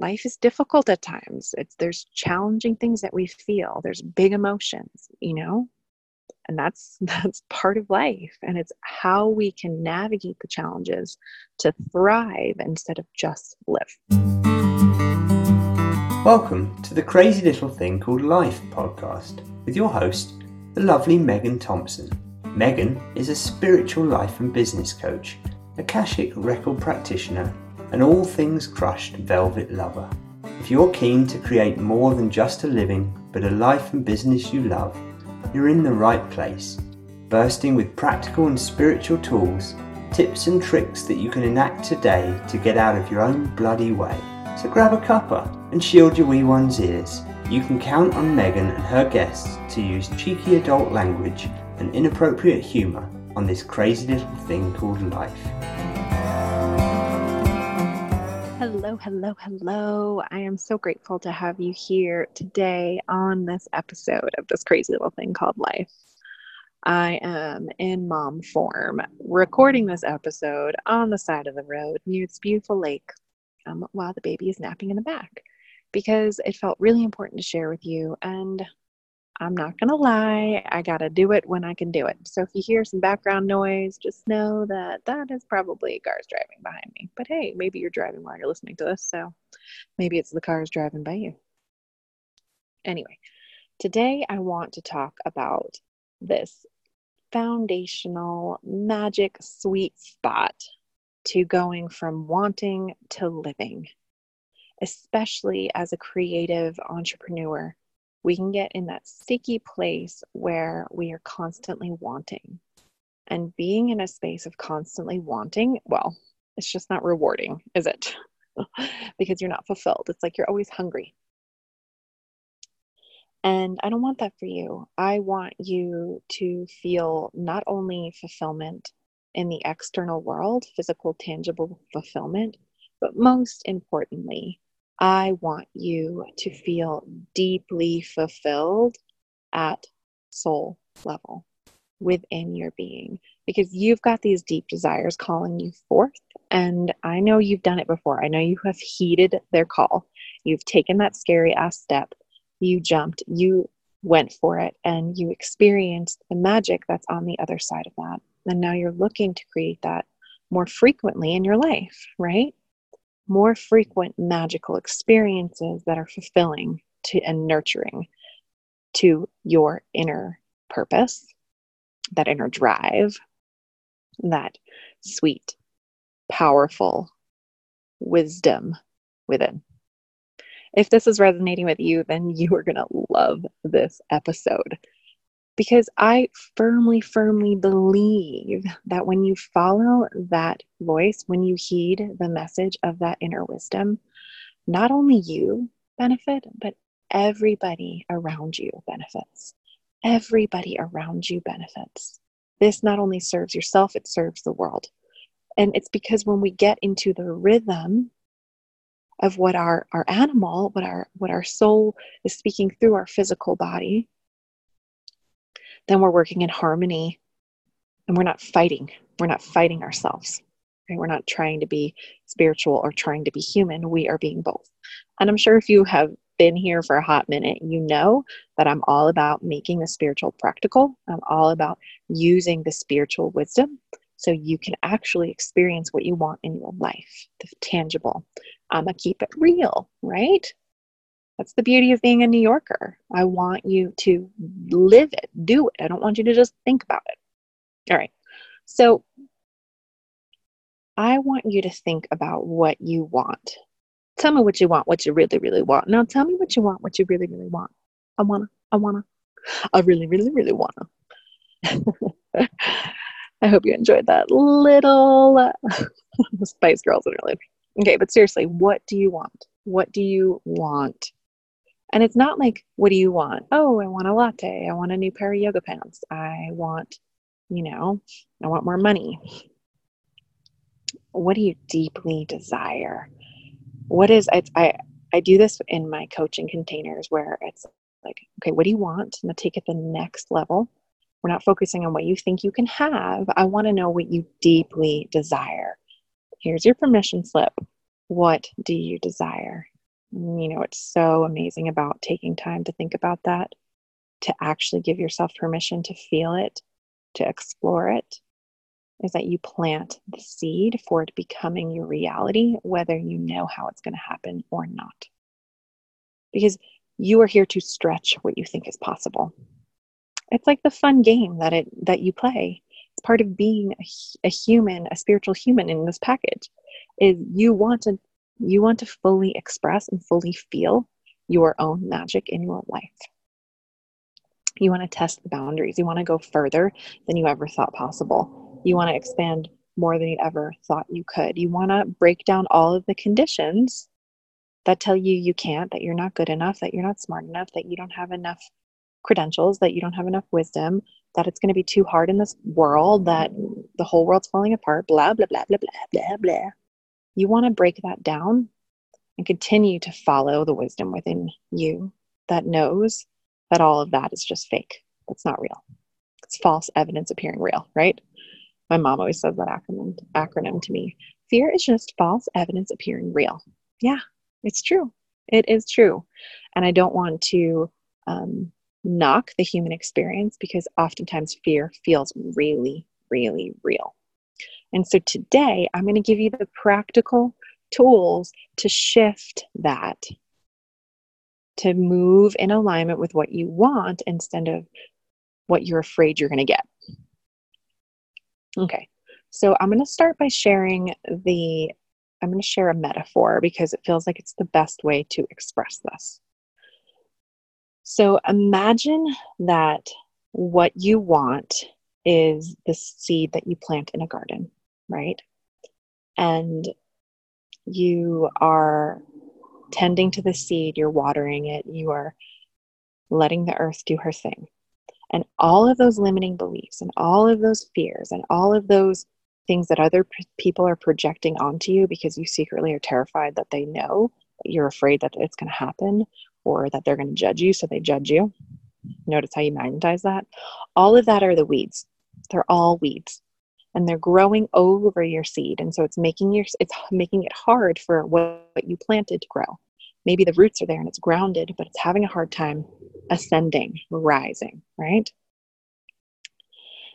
life is difficult at times. It's there's challenging things that we feel. There's big emotions, you know? And that's that's part of life. And it's how we can navigate the challenges to thrive instead of just live. Welcome to the Crazy Little Thing Called Life podcast with your host, the lovely Megan Thompson. Megan is a spiritual life and business coach, Akashic record practitioner, and all things crushed velvet lover. If you're keen to create more than just a living, but a life and business you love, you're in the right place, bursting with practical and spiritual tools, tips and tricks that you can enact today to get out of your own bloody way. So grab a cuppa and shield your wee one's ears. You can count on Megan and her guests to use cheeky adult language and inappropriate humour on this crazy little thing called life. Hello, hello, hello. I am so grateful to have you here today on this episode of this crazy little thing called life. I am in mom form, recording this episode on the side of the road near this beautiful lake um, while the baby is napping in the back because it felt really important to share with you. And I'm not going to lie, I got to do it when I can do it. So if you hear some background noise, just know that that is probably cars driving behind me. But hey, maybe you're driving while you're listening to this, so maybe it's the cars driving by you. Anyway, today I want to talk about this foundational magic sweet spot to going from wanting to living, especially as a creative entrepreneur we can get in that sticky place where we are constantly wanting. And being in a space of constantly wanting, well, it's just not rewarding, is it? because you're not fulfilled. It's like you're always hungry. And I don't want that for you. I want you to feel not only fulfillment in the external world, physical, tangible fulfillment, but most importantly, I want you to feel deeply fulfilled at soul level within your being because you've got these deep desires calling you forth. And I know you've done it before. I know you have heeded their call. You've taken that scary ass step. You jumped, you went for it, and you experienced the magic that's on the other side of that. And now you're looking to create that more frequently in your life, right? More frequent magical experiences that are fulfilling to and nurturing to your inner purpose, that inner drive, that sweet, powerful wisdom within. If this is resonating with you, then you are going to love this episode because I firmly, firmly believe that when you follow that voice, when you heed the message of that inner wisdom, not only you benefit, but everybody around you benefits. Everybody around you benefits. This not only serves yourself, it serves the world. And it's because when we get into the rhythm of what our, our animal, what our what our soul is speaking through our physical body, then we're working in harmony and we're not fighting. We're not fighting ourselves. Right? We're not trying to be spiritual or trying to be human. We are being both. And I'm sure if you have been here for a hot minute, you know that I'm all about making the spiritual practical. I'm all about using the spiritual wisdom so you can actually experience what you want in your life, the tangible. I'm going to keep it real, right? That's the beauty of being a New Yorker. I want you to live it, do it. I don't want you to just think about it. All right. So I want you to think about what you want. Tell me what you want, what you really, really want. Now tell me what you want, what you really, really want. I wanna, I wanna, I really, really, really wanna. I hope you enjoyed that little uh, Spice Girls interlude. Okay, but seriously, what do you want? What do you want? And it's not like, what do you want? Oh, I want a latte. I want a new pair of yoga pants. I want, you know, I want more money. What do you deeply desire? What is, I, I, I do this in my coaching containers where it's like, okay, what do you want? I take it the next level. We're not focusing on what you think you can have. I want to know what you deeply desire. Here's your permission slip. What do you desire? You know, it's so amazing about taking time to think about that, to actually give yourself permission to feel it, to explore it, is that you plant the seed for it becoming your reality, whether you know how it's going to happen or not. Because you are here to stretch what you think is possible. It's like the fun game that it that you play. It's part of being a, a human, a spiritual human in this package. Is you want to you want to fully express and fully feel your own magic in your life. You want to test the boundaries. You want to go further than you ever thought possible. You want to expand more than you ever thought you could. You want to break down all of the conditions that tell you you can't, that you're not good enough, that you're not smart enough, that you don't have enough credentials, that you don't have enough wisdom, that it's going to be too hard in this world, that the whole world's falling apart, blah, blah, blah, blah, blah, blah, blah. You want to break that down and continue to follow the wisdom within you that knows that all of that is just fake. It's not real. It's false evidence appearing real, right? My mom always says that acronym, acronym to me. Fear is just false evidence appearing real. Yeah, it's true. It is true. And I don't want to um, knock the human experience because oftentimes fear feels really, really real. And so today I'm going to give you the practical tools to shift that, to move in alignment with what you want instead of what you're afraid you're going to get. Okay, so I'm going to start by sharing the I'm going to share a metaphor because it feels like it's the best way to express this. So imagine that what you want is the seed that you plant in a garden, right? And you are tending to the seed, you're watering it, you are letting the earth do her thing. And all of those limiting beliefs and all of those fears and all of those things that other p- people are projecting onto you because you secretly are terrified that they know that you're afraid that it's going to happen or that they're going to judge you, so they judge you. Notice how you magnetize that? All of that are the weeds. They're all weeds. And they're growing over your seed. And so it's making your it's making it hard for what you planted to grow. Maybe the roots are there and it's grounded, but it's having a hard time ascending, rising, right?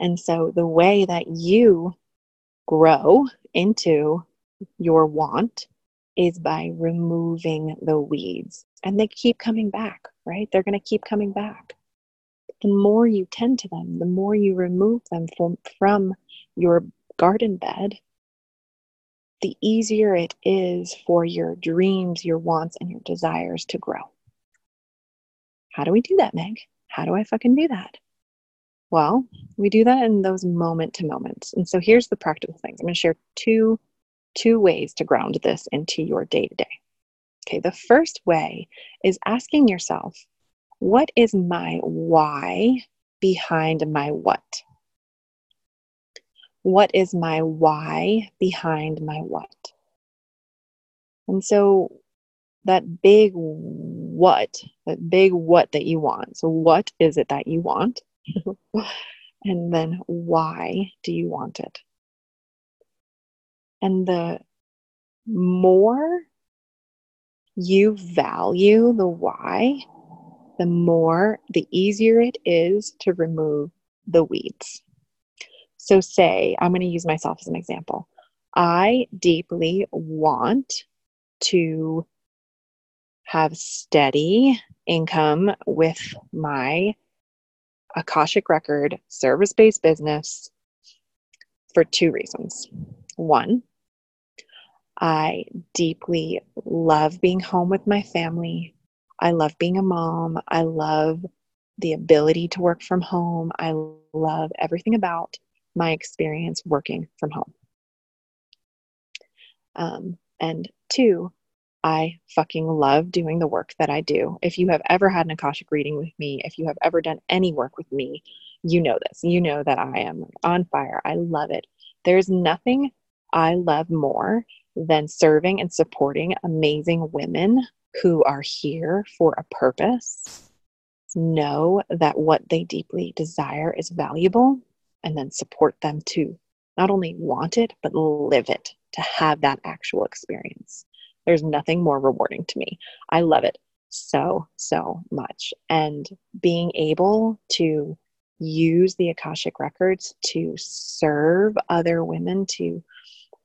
And so the way that you grow into your want is by removing the weeds. And they keep coming back, right? They're going to keep coming back. The more you tend to them, the more you remove them from, from your garden bed, the easier it is for your dreams, your wants, and your desires to grow. How do we do that, Meg? How do I fucking do that? Well, we do that in those moment to moments. And so here's the practical things. I'm going to share two two ways to ground this into your day to day. Okay, the first way is asking yourself, what is my why behind my what? What is my why behind my what? And so that big what, that big what that you want. So, what is it that you want? and then why do you want it? And the more you value the why, the more, the easier it is to remove the weeds. So, say, I'm going to use myself as an example. I deeply want to have steady income with my Akashic Record service based business for two reasons. One, I deeply love being home with my family. I love being a mom. I love the ability to work from home. I love everything about my experience working from home. Um, and two, I fucking love doing the work that I do. If you have ever had an Akashic reading with me, if you have ever done any work with me, you know this. You know that I am on fire. I love it. There's nothing I love more than serving and supporting amazing women who are here for a purpose. Know that what they deeply desire is valuable and then support them to not only want it, but live it, to have that actual experience There's nothing more rewarding to me. I love it so, so much. And being able to use the Akashic Records to serve other women, to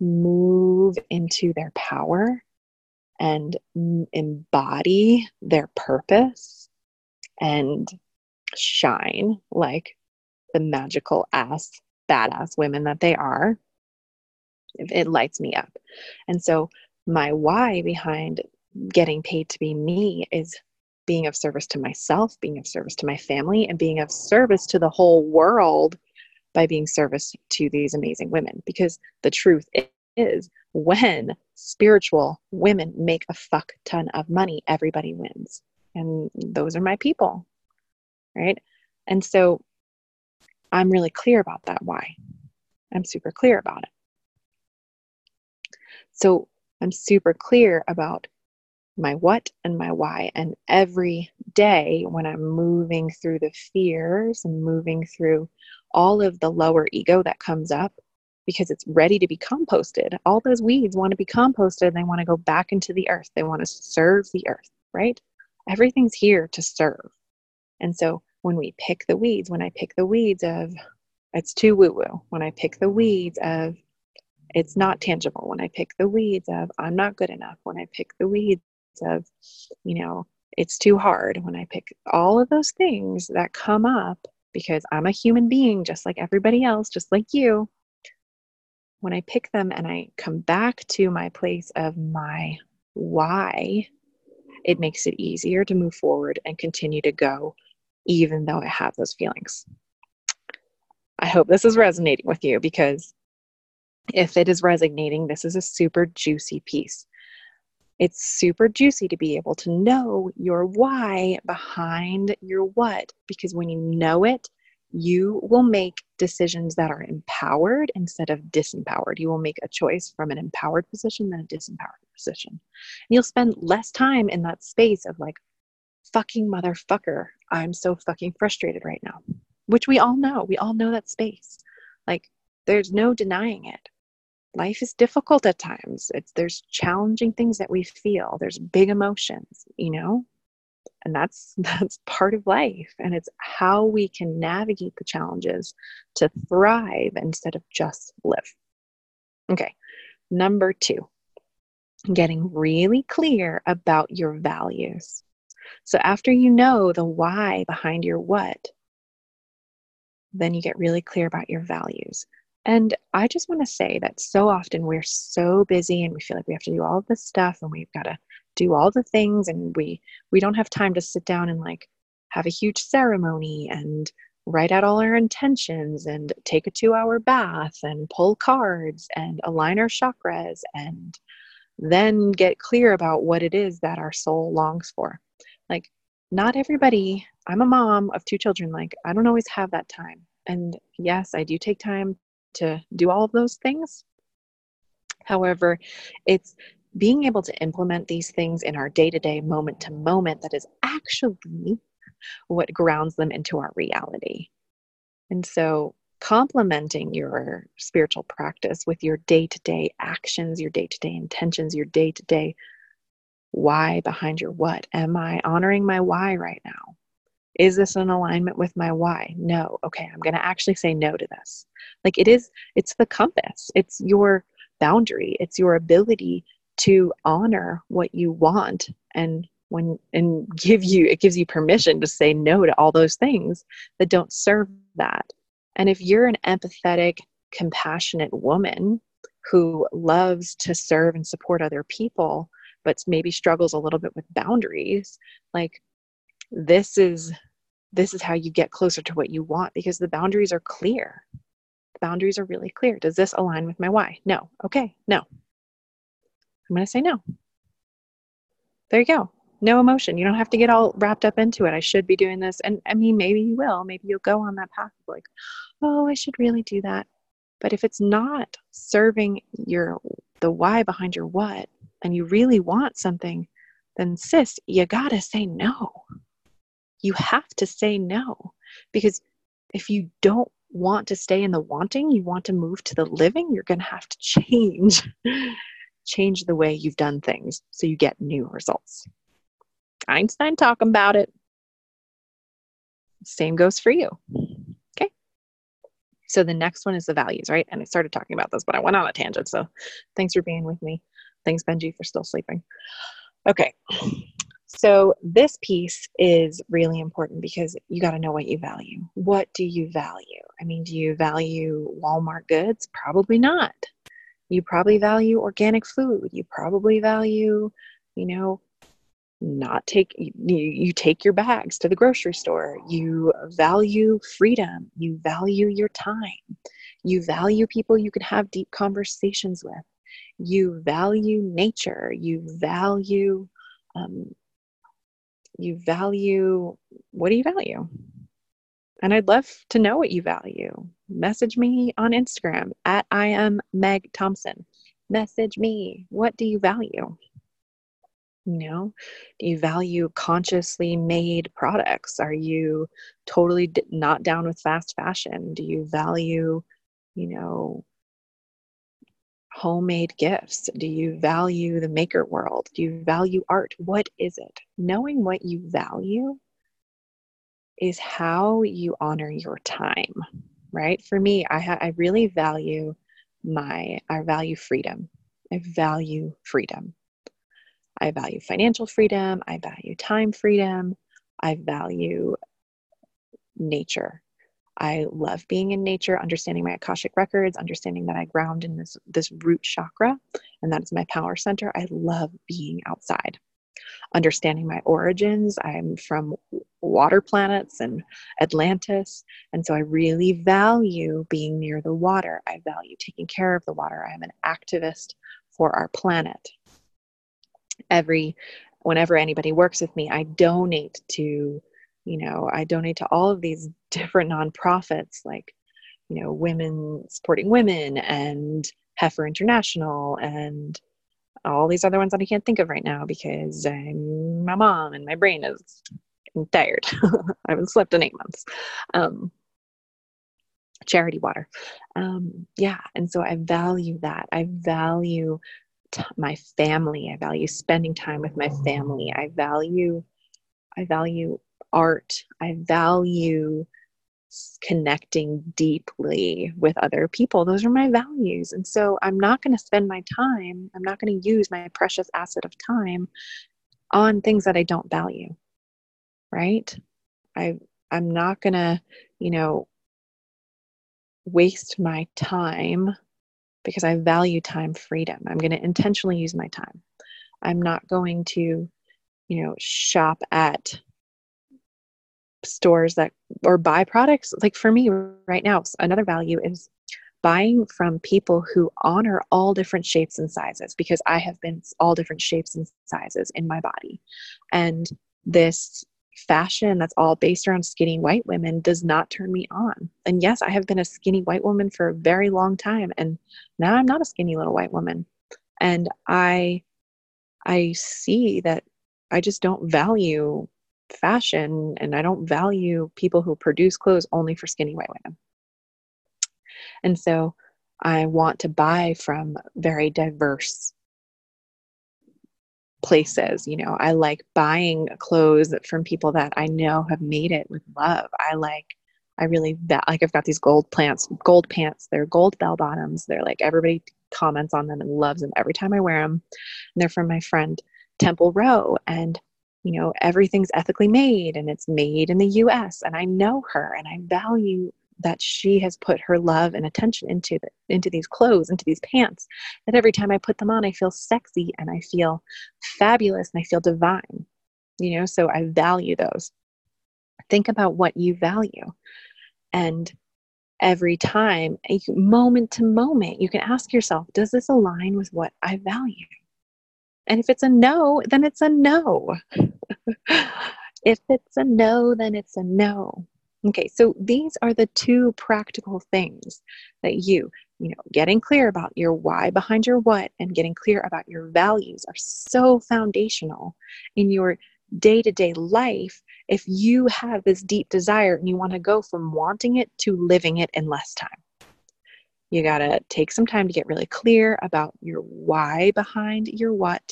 move into their power and embody their purpose and shine like the magical ass, badass women that they are, it lights me up. And so, my why behind getting paid to be me is being of service to myself, being of service to my family, and being of service to the whole world by being service to these amazing women. Because the truth is, when spiritual women make a fuck ton of money, everybody wins. And those are my people, right? And so I'm really clear about that why. I'm super clear about it. So I'm super clear about my what and my why. And every day when I'm moving through the fears and moving through all of the lower ego that comes up because it's ready to be composted, all those weeds want to be composted. They want to go back into the earth. They want to serve the earth, right? Everything's here to serve. And so when we pick the weeds, when I pick the weeds of it's too woo woo, when I pick the weeds of it's not tangible, when I pick the weeds of I'm not good enough, when I pick the weeds of, you know, it's too hard. When I pick all of those things that come up because I'm a human being just like everybody else, just like you. When I pick them and I come back to my place of my why, it makes it easier to move forward and continue to go, even though I have those feelings. I hope this is resonating with you because if it is resonating, this is a super juicy piece it's super juicy to be able to know your why behind your what, because when you know it, you will make decisions that are empowered instead of disempowered. You will make a choice from an empowered position than a disempowered position. And you'll spend less time in that space of like, fucking motherfucker, I'm so fucking frustrated right now, which we all know. We all know that space. Like, there's no denying it. Life is difficult at times. It's there's challenging things that we feel. There's big emotions you know? And that's that's part of life. And it's how we can navigate the challenges to thrive instead of just live. Okay number 2 getting really clear about your values so after you know the why behind your what then you get really clear about your values and I just want to say that so often we're so busy and we feel like we have to do all this stuff and we've got to do all the things and we we don't have time to sit down and like have a huge ceremony and write out all our intentions and take a 2-hour bath and pull cards and align our chakras and then get clear about what it is that our soul longs for. Like not everybody, I'm a mom of two children, like I don't always have that time. And yes, I do take time to do all of those things. However, it's being able to implement these things in our day to day, moment to moment that is actually what grounds them into our reality. And so, complementing your spiritual practice with your day to day actions, your day to day intentions, your day to day why behind your what. Am I honoring my why right now? Is this in alignment with my why? No. Okay, I'm going to actually say no to this. Like it is, it's the compass, it's your boundary, it's your ability to honor what you want and when and give you it gives you permission to say no to all those things that don't serve that and if you're an empathetic compassionate woman who loves to serve and support other people but maybe struggles a little bit with boundaries like this is this is how you get closer to what you want because the boundaries are clear. The boundaries are really clear. Does this align with my why? No. Okay. No. I'm going to say no. There you go. No emotion. You don't have to get all wrapped up into it. I should be doing this. And i mean maybe you will. Maybe you'll go on that path of like oh i should really do that. But if it's not serving your the why behind your what and you really want something then sis you gotta say no you have to say no because if you don't want to stay in the wanting, you want to move to the living, you're going to have to change. change the way you've done things so you get new results. Einstein talking about it. Same goes for you. Okay. So the next one is the values, right? And I started talking about this, but I went on a tangent. So thanks for being with me. Thanks, Benji, for still sleeping. Okay. So this piece is really important because you got to know what you value. What do you value? I mean, do you value Walmart goods? Probably not. You probably value organic food. You probably value, you know, not take you, you take your bags to the grocery store. You value freedom. You value your time. You value people you can have deep conversations with. You value nature. You value um, you value what do you value? And i'd love to know what you value. Message me on instagram at i am meg thompson. Message me. What do you value? You know do you value consciously made products? Are you totally not down with fast fashion? Do you value you know homemade gifts? Do you value the maker world? Do you value art? What is it? Knowing what you value is how you honor your time, right? For me, I, ha- I really value my, I value freedom. I value freedom. I value financial freedom. I value time freedom. I value nature. I love being in nature, understanding my Akashic records, understanding that I ground in this, this root chakra, and that is my power center. I love being outside. Understanding my origins, I'm from water planets and Atlantis, and so I really value being near the water. I value taking care of the water. I am an activist for our planet. Every whenever anybody works with me, I donate to you know i donate to all of these different nonprofits like you know women supporting women and heifer international and all these other ones that i can't think of right now because i'm my mom and my brain is tired. I haven't slept in eight months. Um, charity water. Um, yeah and so i value that. I value t- my family. I value spending time with my family. I value i value art. I value connecting deeply with other people. Those are my values. And so I'm not going to spend my time, I'm not going to use my precious asset of time on things that I don't value. Right? I I'm not going to, you know, waste my time because I value time freedom. I'm going to intentionally use my time. I'm not going to, you know, shop at stores that or buy products like for me right now another value is buying from people who honor all different shapes and sizes because i have been all different shapes and sizes in my body. And this fashion that's all based around skinny white women does not turn me on. And yes i have been a skinny white woman for a very long time and now i'm not a skinny little white woman. And i i see that i just don't value fashion and I don't value people who produce clothes only for skinny white women. And so I want to buy from very diverse places. You know, I like buying clothes from people that I know have made it with love. I like, I really like, I've got these gold plants, gold pants. They're gold bell bottoms. They're like, everybody comments on them and loves them every time I wear them. And they're from my friend Temple Rowe. And you know, everything's ethically made and it's made in the US. And I know her and I value that she has put her love and attention into the, into these clothes, into these pants. That every time I put them on, I feel sexy and I feel fabulous and I feel divine. You know, so I value those. Think about what you value. And every time, eh, moment to moment, you can ask yourself, does this align with what I value? And if it's a no, then it's a no. if it's a no, then it's a no. Okay, so these are the two practical things that you, you know, getting clear about your why behind your what and getting clear about your values are so foundational in your day to day life if you have this deep desire and you want to go from wanting it to living it in less time. You got to take some time to get really clear about your why behind your what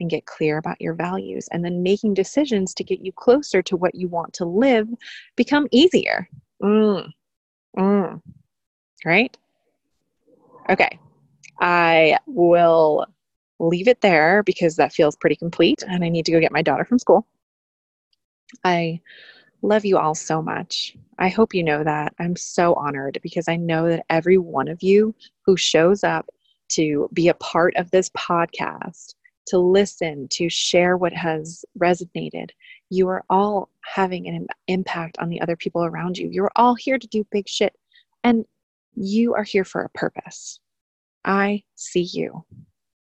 and get clear about your values. And then making decisions to get you closer to what you want to live become easier. Mm. Mm. Right? Okay. I will leave it there because that feels pretty complete and I need to go get my daughter from school. I love you all so much. I hope you know that. I'm so honored because I know that every one of you who shows up to be a part of this podcast, to listen, to share what has resonated, you are all having an impact on the other people around you. You're all here to do big shit, and you are here for a purpose. I see you.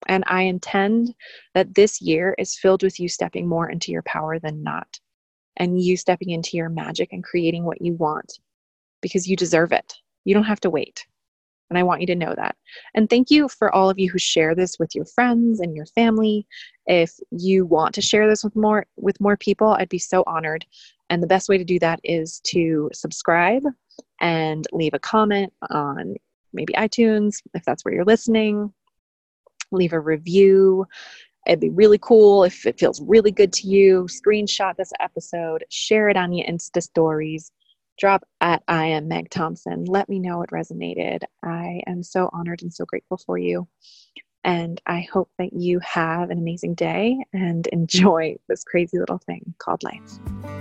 And I intend that this year is filled with you stepping more into your power than not and you stepping into your magic and creating what you want because you deserve it. You don't have to wait. And I want you to know that. And thank you for all of you who share this with your friends and your family. If you want to share this with more with more people, I'd be so honored. And the best way to do that is to subscribe and leave a comment on maybe iTunes if that's where you're listening. Leave a review It'd be really cool if it feels really good to you. Screenshot this episode, share it on your Insta stories, drop at I am Meg Thompson. Let me know it resonated. I am so honored and so grateful for you. And I hope that you have an amazing day and enjoy this crazy little thing called life.